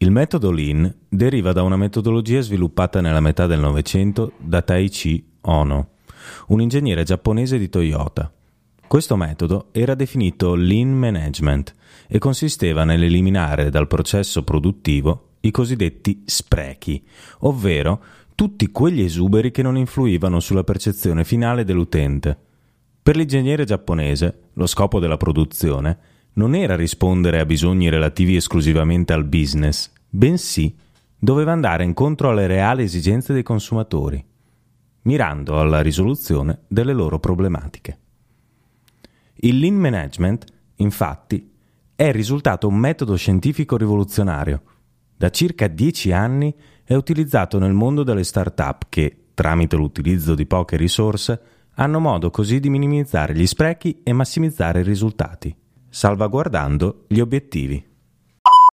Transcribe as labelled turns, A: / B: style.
A: Il metodo Lean deriva da una metodologia sviluppata nella metà del Novecento da Taichi Ono, un ingegnere giapponese di Toyota. Questo metodo era definito Lean Management e consisteva nell'eliminare dal processo produttivo i cosiddetti sprechi, ovvero tutti quegli esuberi che non influivano sulla percezione finale dell'utente. Per l'ingegnere giapponese, lo scopo della produzione non era rispondere a bisogni relativi esclusivamente al business, bensì doveva andare incontro alle reali esigenze dei consumatori, mirando alla risoluzione delle loro problematiche. Il lean management, infatti, è risultato un metodo scientifico rivoluzionario. Da circa dieci anni è utilizzato nel mondo delle start-up che, tramite l'utilizzo di poche risorse, hanno modo così di minimizzare gli sprechi e massimizzare i risultati salvaguardando gli obiettivi.